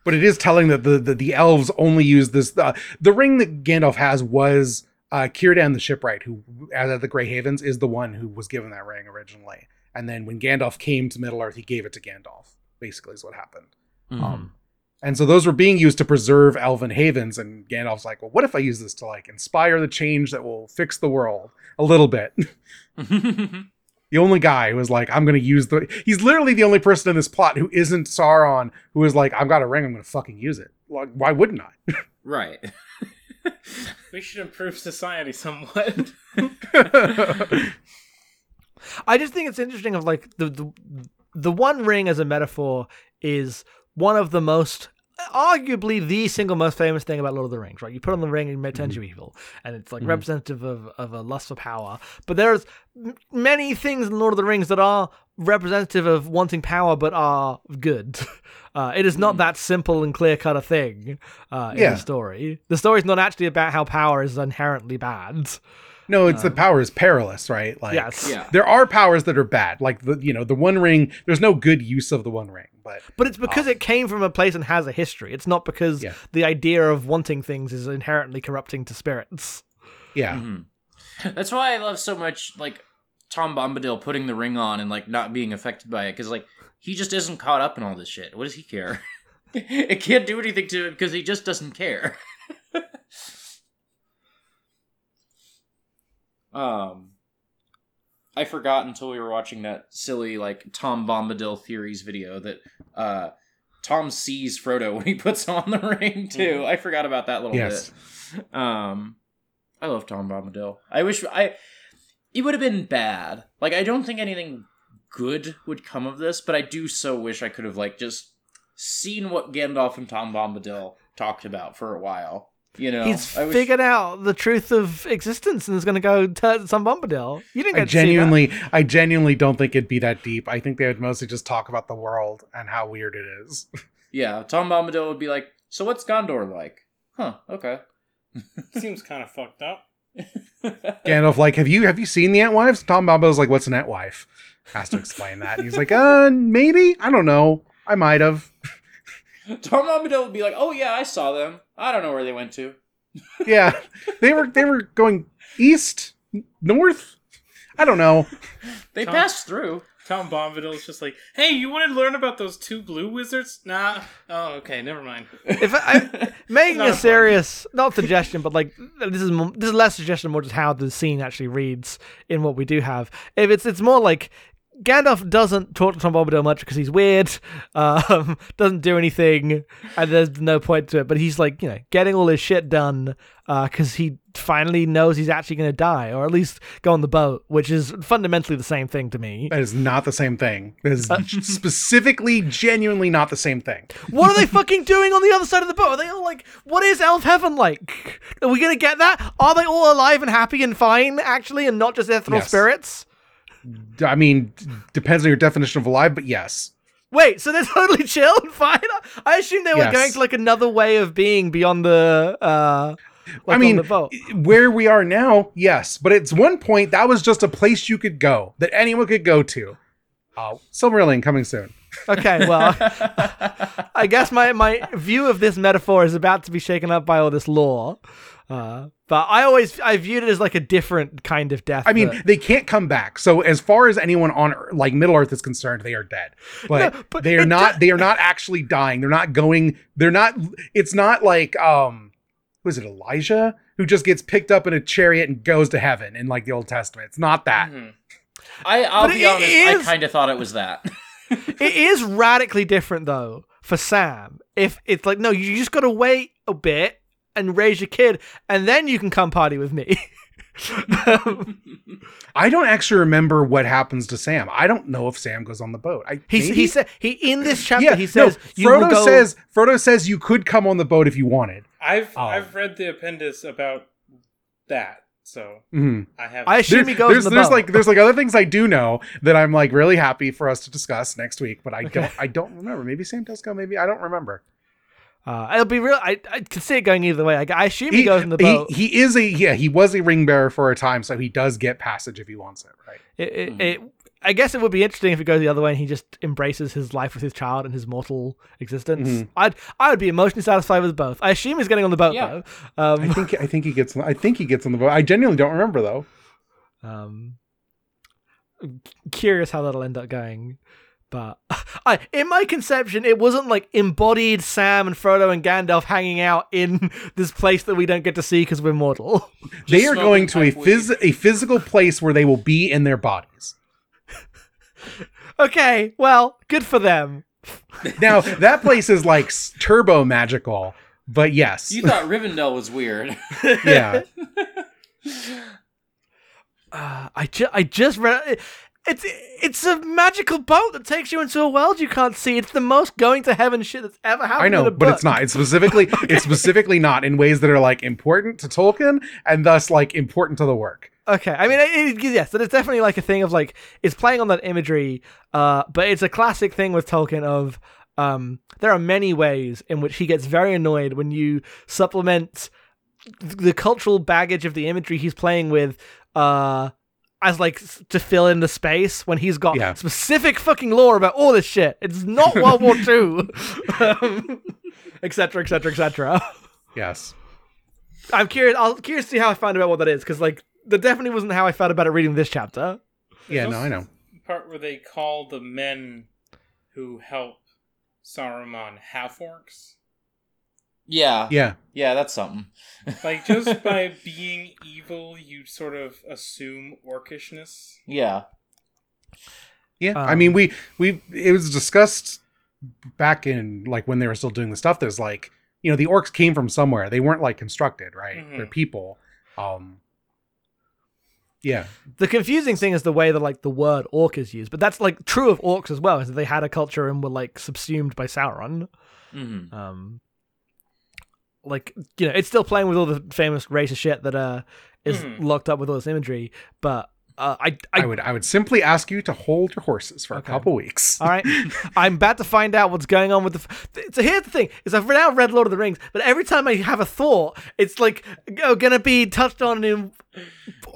but it is telling that the the, the elves only use this uh, the ring that Gandalf has was uh Círdan the shipwright who out of the Grey Havens is the one who was given that ring originally and then when Gandalf came to Middle Earth he gave it to Gandalf basically is what happened Mm-hmm. um and so those were being used to preserve elven havens and Gandalf's like well what if I use this to like inspire the change that will fix the world a little bit the only guy who was like, I'm gonna use the he's literally the only person in this plot who isn't Sauron who is like, I've got a ring, I'm gonna fucking use it. Like, why wouldn't I? right. We should improve society somewhat. I just think it's interesting of like the, the the one ring as a metaphor is one of the most arguably the single most famous thing about Lord of the Rings, right? You put on the ring and it turns you evil, and it's like Mhm. representative of, of a lust for power. But there's m- many things in Lord of the Rings that are representative of wanting power but are good. Uh, it is not that simple and clear cut a thing uh, in Yeah. the story. The story's not actually about how power is inherently bad. no, it's the power is perilous, right? Like yes. Yeah. there are powers that are bad. Like the you know, the one ring, there's no good use of the one ring, but But it's because it came from a place and has a history. It's not because Yeah. the idea of wanting things is inherently corrupting to spirits. yeah. Mhm. That's why I love so much like Tom Bombadil putting the ring on and like not being affected by it because like he just isn't caught up in all this shit. What does he care? it can't do anything to him because he just doesn't care. um, I forgot until we were watching that silly like Tom Bombadil theories video that uh Tom sees Frodo when he puts on the ring too. I forgot about that little Yes. bit. Um, I love Tom Bombadil. I wish I. It would have been bad. Like I don't think anything good would come of this, but I do so wish I could have like just seen what Gandalf and Tom Bombadil talked about for a while. You know, He's I wish- figured out the truth of existence and is going to go turn some Bombadil. You didn't I get to see that. genuinely I genuinely don't think it'd be that deep. I think they would mostly just talk about the world and how weird it is. Yeah, Tom Bombadil would be like, "So what's Gondor like?" Huh. Okay. Seems kind of fucked up. Gandalf like, have you have you seen the Entwives? Tom Bombadil's like, what's an Entwife? Has to explain that. And he's like, uh, maybe. I don't know. I might have. Tom Bombadil would be like, "Oh yeah, I saw them. I don't know where they went to." Yeah, they were they were going east, north. I don't know. They Tom- passed through. Tom Bombadil is just like, hey, you want to learn about those two blue wizards? Nah. Oh, okay, never mind. If I, I making Not a important. serious, not suggestion, but like this is more, this is less suggestion, more just how the scene actually reads in what we do have. If it's it's more like Gandalf doesn't talk to Tom Bombadil much because he's weird, um, doesn't do anything, and there's no point to it. But he's like you know getting all his shit done because he finally knows he's actually going to die, or at least go on the boat, which is fundamentally the same thing to me. That is not the same thing. That is specifically, genuinely not the same thing. What are they fucking doing on the other side of the boat? Are they all like, what is elf heaven like? Are we gonna get that? Are they all alive and happy and fine, actually, and not just ethereal Yes. spirits? I mean, depends on your definition of alive, but yes. Wait, so they're totally chill and fine? I assume they were Yes. going to like another way of being beyond the uh like I mean, on the boat. where we are now, yes. But at one point, that was just a place you could go that anyone could go to. Oh, Silmarillion coming soon. Okay, well I guess my, my view of this metaphor is about to be shaken up by all this lore. Uh, but I always I viewed it as like a different kind of death. I mean, that- they can't come back. So as far as anyone on like Middle Earth is concerned, they are dead. But, No, but they are it not. They are not actually dying. They're not going. They're not. It's not like um, who is it? Elijah who just gets picked up in a chariot and goes to heaven in like the Old Testament. It's not that. Mhm. I, I'll But be honest. is- I kind of thought it was that. It is radically different though for Sam. If it's like, no, you just gotta wait a bit and raise your kid, and then you can come party with me. I don't actually remember what happens to Sam. I don't know if Sam goes on the boat. I He maybe? he said he in this chapter yeah. he says no, you Frodo go. says Frodo says you could come on the boat if you wanted. I've Oh. I've read the appendix about that, so Mhm. I have. I assume There- he goes there's on the there's boat. like there's like other things I do know that I'm like really happy for us to discuss next week, but I don't I don't remember. Maybe Sam does go. Maybe I don't remember. Uh, it'll be real. I I can see it going either way. I, I assume he, goes in the boat. He, is a yeah. He was a ring bearer for a time, so he does get passage if he wants it. Right. It, it, Mm-hmm. it, I guess it would be interesting if it goes the other way and he just embraces his life with his child and his mortal existence. Mhm. I'd I would be emotionally satisfied with both. I assume he's getting on the boat Yeah. though. Um, I think I think he gets I think he gets on the boat. I genuinely don't remember though. Um, curious how that'll end up going. But I, in my conception, it wasn't like embodied Sam and Frodo and Gandalf hanging out in this place that we don't get to see because we're mortal. they are going to a phys- a physical place where they will be in their bodies. okay, well, good for them. Now that place is like turbo magical, but yes, You thought Rivendell was weird. yeah. Uh, I ju- I just read it. It's it's a magical boat that takes you into a world you can't see. It's the most going to heaven shit that's ever happened. I know, but it's not. It's specifically it's specifically not in ways that are like important to Tolkien and thus like important to the work. Okay, I mean, it, it, yes, it's definitely like a thing of like it's playing on that imagery, uh, but it's a classic thing with Tolkien of um, there are many ways in which he gets very annoyed when you supplement the cultural baggage of the imagery he's playing with, uh, as like to fill in the space when he's got Yeah. specific fucking lore about all this shit. It's not World War Two, um, etc., etc., etc. Yes. I'm curious. I'll curious to see how I find out what that is because like that definitely wasn't how I felt about it reading this chapter. Yeah, no, I know. part where they call the men who help Saruman half orcs. Yeah. Yeah. Yeah, that's something. Like just by being evil, you sort of assume orcishness. Yeah. Yeah. I Um, mean, we we it was discussed back in like when they were still doing the stuff. There's like you know the orcs came from somewhere. They weren't like constructed, right? Mhm. They're people. Um. Yeah. The confusing thing is the way that like the word orc is used, but that's like true of orcs as well, is that they had a culture and were like subsumed by Sauron. hmm Um, like you know, it's still playing with all the famous racist shit that uh is Mhm. locked up with all this imagery, but uh, I, I I, would I would simply ask you to hold your horses for Okay. a couple weeks. All right, I'm about to find out what's going on with the. F- so here's the thing: is I've now read Lord of the Rings, but every time I have a thought, it's like oh, gonna be touched on in.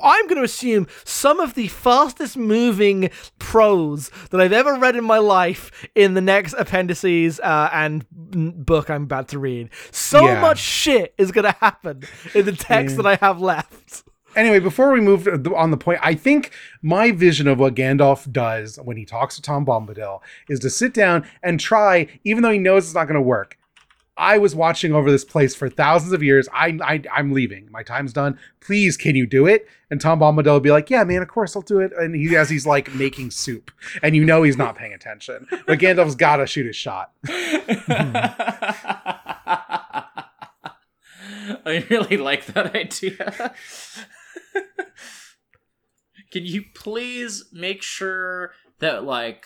I'm going to assume some of the fastest moving prose that I've ever read in my life in the next appendices uh, and book I'm about to read. So Yeah. much shit is going to happen in the text Yeah. that I have left. Anyway, before we move on the point, I think my vision of what Gandalf does when he talks to Tom Bombadil is to sit down and try, even though he knows it's not going to work. I was watching over this place for thousands of years. I, I I'm leaving. My time's done. Please, can you do it? And Tom Bombadil will be like, "Yeah, man, of course I'll do it." And he as he's like making soup, and you know he's not paying attention. But Gandalf's got to shoot his shot. I really like that idea. Can you please make sure that like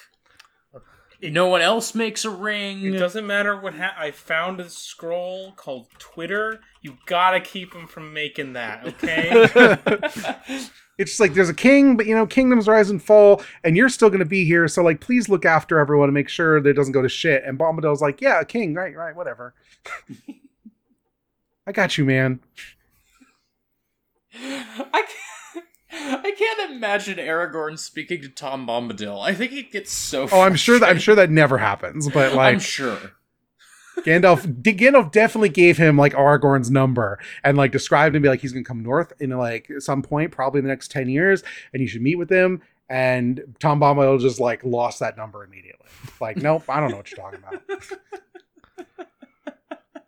no one else makes a ring? It doesn't matter what ha- I found a scroll called Twitter. You gotta keep him from making that, okay? It's just like there's a king, but you know, kingdoms rise and fall, and you're still going to be here. So, like, please look after everyone and make sure that it doesn't go to shit. And Bombadil's like, yeah, a king, right, right, whatever. I got you, man. I can't, I can't imagine Aragorn speaking to Tom Bombadil. I think he'd get so. Oh, I'm sure that I'm sure that never happens, but like, I'm sure. Gandalf, Gandalf definitely gave him like Aragorn's number and like described him be like he's gonna come north in like some point, probably in the next ten years, and you should meet with him. And Tom Bombadil just like lost that number immediately. Like, nope, I don't know what you're talking about.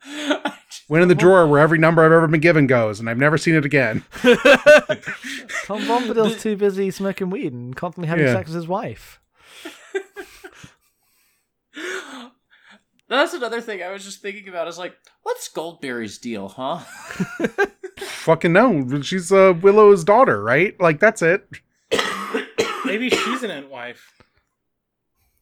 I just- Went in the drawer where every number I've ever been given goes, and I've never seen it again. Tom Bombadil's too busy smoking weed and constantly having Yeah. sex with his wife. That's another thing I was just thinking about. Is like, what's Goldberry's deal, huh? Fucking no, she's uh, Willow's daughter, right? Like that's it. Maybe she's an Entwife.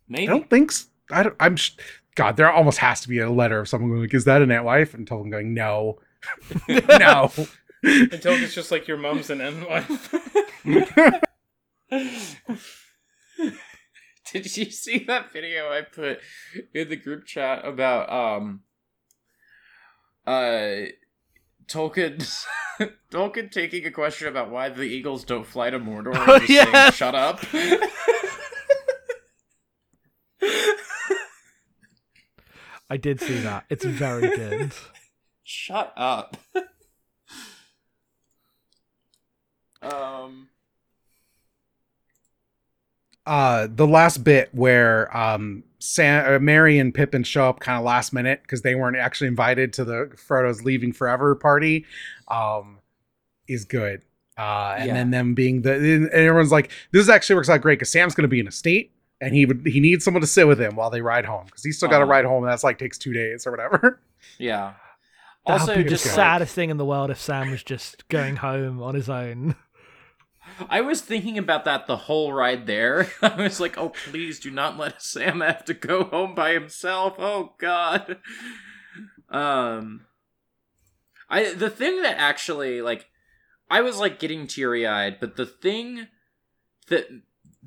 Maybe I Maybe. don't think. s I don't. I'm. Sh- God, there almost has to be a letter of someone going like, "Is that an Entwife?" And Tolkien going, "No, no." Until it's just like your mom's an Entwife. Did you see that video I put in the group chat about um uh Tolkien Tolkien taking a question about why the Eagles don't fly to Mordor and Oh, just yeah. saying shut up? I did see that. It's very good. shut up. um uh the last bit where um Sam, uh, Merry and Pippin show up kind of last minute because they weren't actually invited to the Frodo's leaving forever party um is good uh and Yeah. then them being the and everyone's like this actually works out great because Sam's gonna be in a state and he would he needs someone to sit with him while they ride home because he's still got to Uh-huh. ride home and that's like takes two days or whatever yeah. That Also would be the just like- like, saddest thing in the world if Sam was just going home on his own. I was thinking about that the whole ride there. I was like, oh, please do not let Sam have to go home by himself. Oh, God. Um, I the thing that actually like, I was like getting teary eyed, but the thing that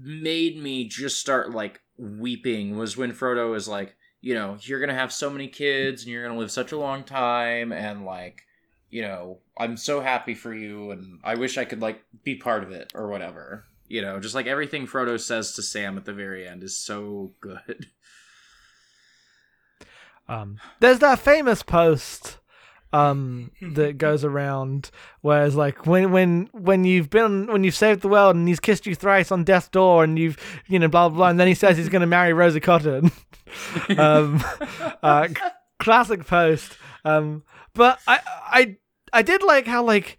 made me just start like weeping was when Frodo was like, you know, you're gonna have so many kids and you're gonna live such a long time, and like, you know, I'm so happy for you, and I wish I could like be part of it or whatever. You know, just like everything Frodo says to Sam at the very end is so good. Um, there's that famous post um, that goes around Whereas, like when when when you've been when you've saved the world and he's kissed you thrice on death's door and you've you know blah blah blah and then he says he's going to marry Rosie Cotton. um, uh, c- classic post. Um, but I I I did like how like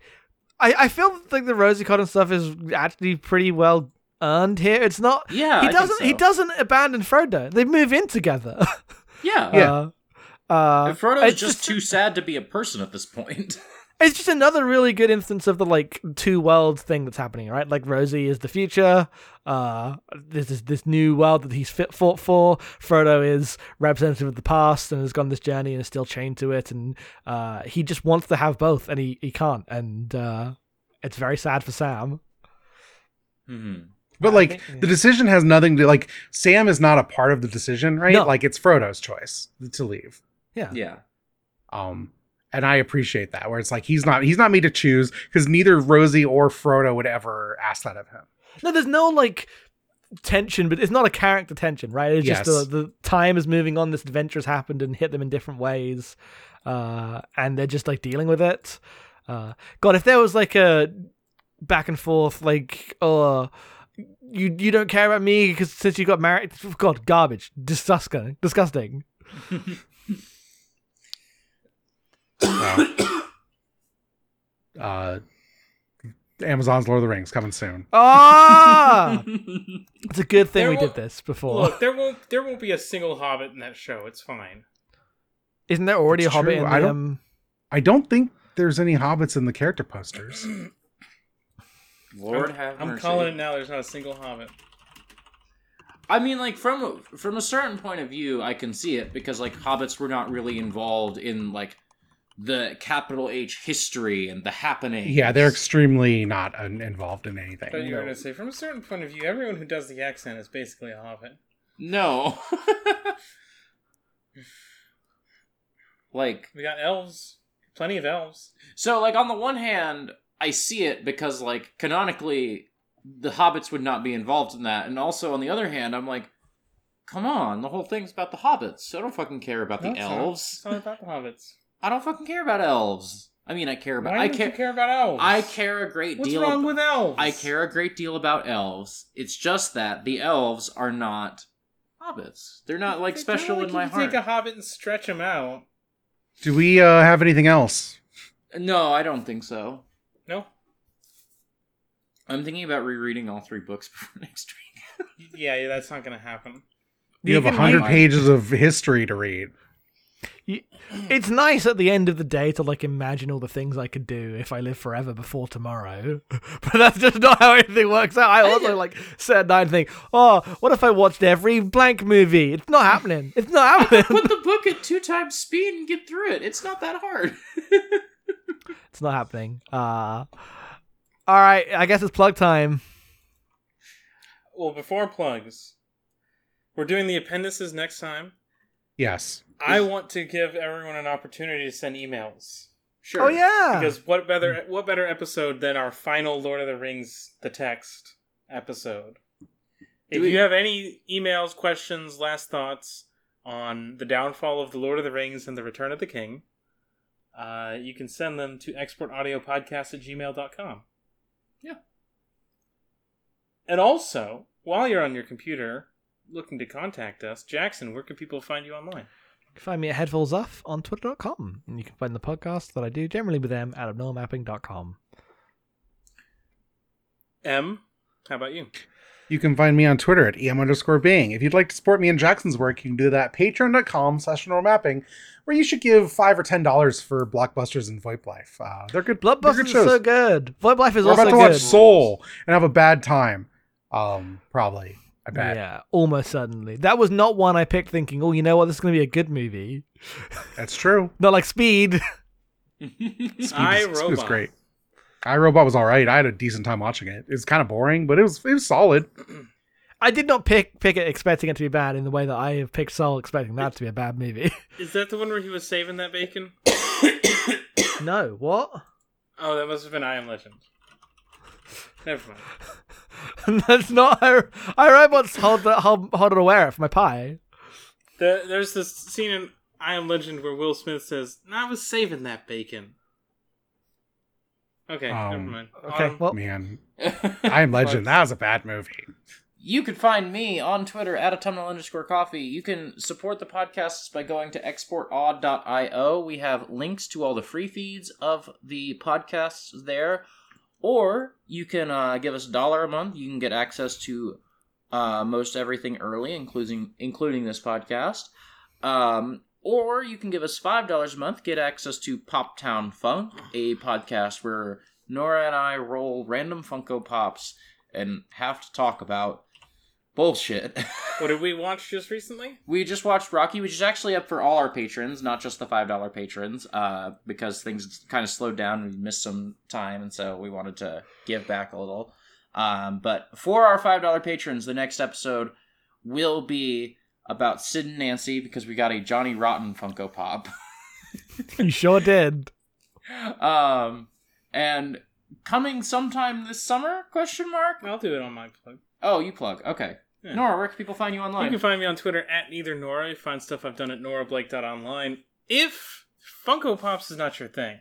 I I feel like the Rosie Cotton stuff is actually pretty well earned here. It's not. Yeah, he doesn't. He doesn't abandon Frodo. They move in together. Yeah, Yeah. Uh, uh, And Frodo's it's just too sad to be a person at this point. It's just another really good instance of the like two worlds thing that's happening, right? Like Rosie is the future. Uh, this is this new world that he's fit fought for. Frodo is representative of the past and has gone this journey and is still chained to it, and uh, he just wants to have both, and he he can't, and uh, it's very sad for Sam. hmm But like think- the decision has nothing to like Sam is not a part of the decision, right? No. Like it's Frodo's choice to leave. Yeah, Yeah. Um and I appreciate that where it's like he's not he's not made to choose because neither Rosie or Frodo would ever ask that of him. No, there's no like tension, but it's not a character tension, right? It's just the, the time is moving on. This adventure has happened and hit them in different ways, uh, and they're just like dealing with it. Uh, God, if there was like a back and forth like uh you you don't care about me because since you got married god garbage disgusting disgusting uh, Amazon's Lord of the Rings coming soon. ah it's a good thing There we did this before Look, there won't there won't be a single Hobbit in that show. It's fine. isn't there already It's a hobbit true, in I the don't- um I don't think there's any hobbits in the character posters. Lord I'm, have I'm mercy. calling it now. There's not a single Hobbit. I mean, like from from a certain point of view, I can see it because like hobbits were not really involved in like the capital H history and the happening. yeah, they're extremely not uh, involved in anything. But you were gonna say, from a certain point of view, everyone who does the accent is basically a Hobbit. no. like We got elves, plenty of elves. so, like on the one hand, I see it because like canonically, the hobbits would not be involved in that, and also on the other hand, I'm like. Come on, the whole thing's about the hobbits. I don't fucking care about the No, it's not. elves. It's not about the hobbits. I don't fucking care about elves. I mean, I care about. Why I don't care. you care about elves? I care a great What's deal. wrong ab- with elves? I care a great deal about elves. It's just that the elves are not hobbits. They're not like It's special not in like my you heart. Take a hobbit and stretch him out. Do we uh, have anything else? No, I don't think so. No. I'm thinking about rereading all three books before next week. Yeah, yeah, that's not gonna happen. You, have a hundred like- pages of history to read. It's nice at the end of the day to like imagine all the things I could do if I live forever before tomorrow. but that's just not how anything works out. I also like sit at night and think, oh, what if I watched every blank movie? It's not happening. It's not happening. Put the book at two times speed and get through it. It's not that hard. it's not happening. Uh all right, I guess it's plug time. Well, before plugs, we're doing the appendices next time. Yes. I want to give everyone an opportunity to send emails. sure. Oh yeah. Because what better what better episode than our final Lord of the Rings the text episode? If we- you have any emails, questions, last thoughts on the downfall of the Lord of the Rings and the Return of the King, uh, you can send them to exportaudiopodcast at gmail.com. Yeah. And also, while you're on your computer looking to contact us, Jackson, where can people find you online? You can find me at Headfuls Off on twitter.com. And you can find the podcast that I do generally with them at abnormalmapping.com. M, how about you? You can find me on Twitter at em underscore being. If you'd like to support me and Jackson's work, you can do that at patreon.com slash mapping, where you should give five or ten dollars for Bloodbusters and Void Life. Uh, they're good. they're Bloodbusters good is so good. Void Life is We're also about to good. watch Soul and have a bad time. Um, probably. I bet. Yeah, almost certainly. That was not one I picked thinking, oh, you know what, this is going to be a good movie. That's true. Not like Speed. Speed I, was, Speed was Robot. great. iRobot was all right. I had a decent time watching it. It was kind of boring, but it was it was solid. I did not pick pick it expecting it to be bad in the way that I have picked Soul expecting that to be a bad movie. Is that the one where he was saving that bacon? no, what? Oh, that must have been I Am Legend. Never mind. That's not. I, I robots hold the, hold, hold it aware for my pie. The, there's this scene in I Am Legend where Will Smith says, "I was saving that bacon." Okay, Um, never mind. Okay, Autumn? well, Man, I am Legend. That was a bad movie. You can find me on Twitter at autumnal underscore coffee. You can support the podcasts by going to exportaud.io. We have links to all the free feeds of the podcasts there. Or you can uh, give us a dollar a month. You can get access to uh, most everything early, including including this podcast. Um, or you can give us five dollars a month, get access to Pop Town Funk, a podcast where Nora and I roll random Funko Pops and have to talk about bullshit. What did we watch just recently? we just watched Rocky, which is actually up for all our patrons, not just the five dollar patrons, uh, because things kind of slowed down and we missed some time, and so we wanted to give back a little. Um, but for our five dollar patrons, the next episode will be about Sid and Nancy because we got a Johnny Rotten Funko Pop. you sure did. um, and coming sometime this summer? Question mark. I'll do it on my plug. Oh, you plug. Okay. Yeah. Nora, where can people find you online? You can find me on Twitter at neither Nora. You find stuff I've done at norablake.online. If Funko Pops is not your thing,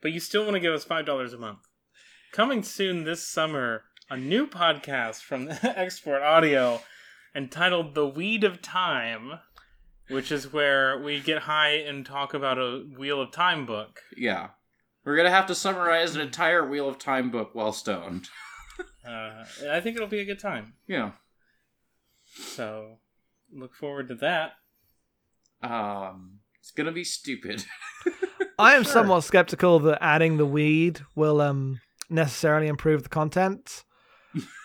but you still want to give us five dollars a month, coming soon this summer, a new podcast from Export Audio entitled The Weed of Time, which is where we get high and talk about a Wheel of Time book. Yeah. We're gonna have to summarize an entire Wheel of Time book while stoned. Uh, I think it'll be a good time. Yeah. So look forward to that. Um, it's gonna be stupid. I am Sure. somewhat skeptical that adding the weed will um necessarily improve the content.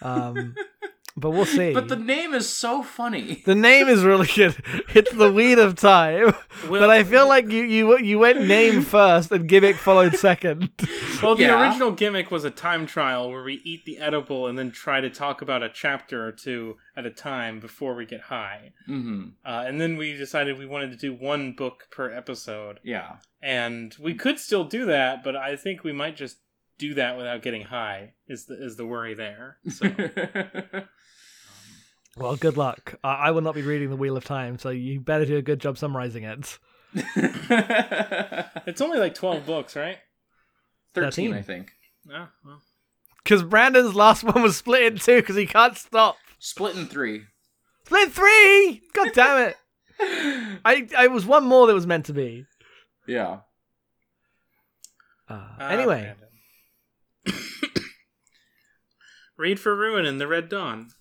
Um, but we'll see. but the name is so funny. The name is really good. It's the weed of time. Well- but I feel like you you you went name first and gimmick followed second. Well, the Yeah. original gimmick was a time trial where we eat the edible and then try to talk about a chapter or two at a time before we get high. hmm Uh, and then we decided we wanted to do one book per episode. Yeah. And we could still do that, but I think we might just do that without getting high. Is the is the worry there? So Well, good luck. I, I will not be reading the Wheel of Time, so you better do a good job summarizing it. it's only like twelve books, right? Thirteen, 13. I think. Oh, well. Because Brandon's last one was split in two because he can't stop. Split in three. Split in three. God damn it! I I was one more that was meant to be. Yeah. Uh, Ah, anyway, Brandon. Read for Ruin in the Red Dawn.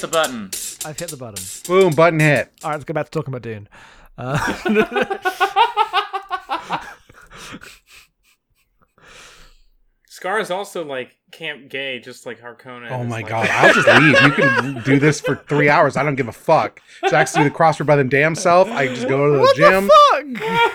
Hit the button. I've hit the button. Boom, button hit. All right, let's go back to talking about Dune. Uh, Scar is also like camp gay, just like Harkonnen. Oh is, my like- god, I'll just leave. You can do this for three hours. I don't give a fuck. Jack's do the crossword by them damn self. I just go to the what gym. the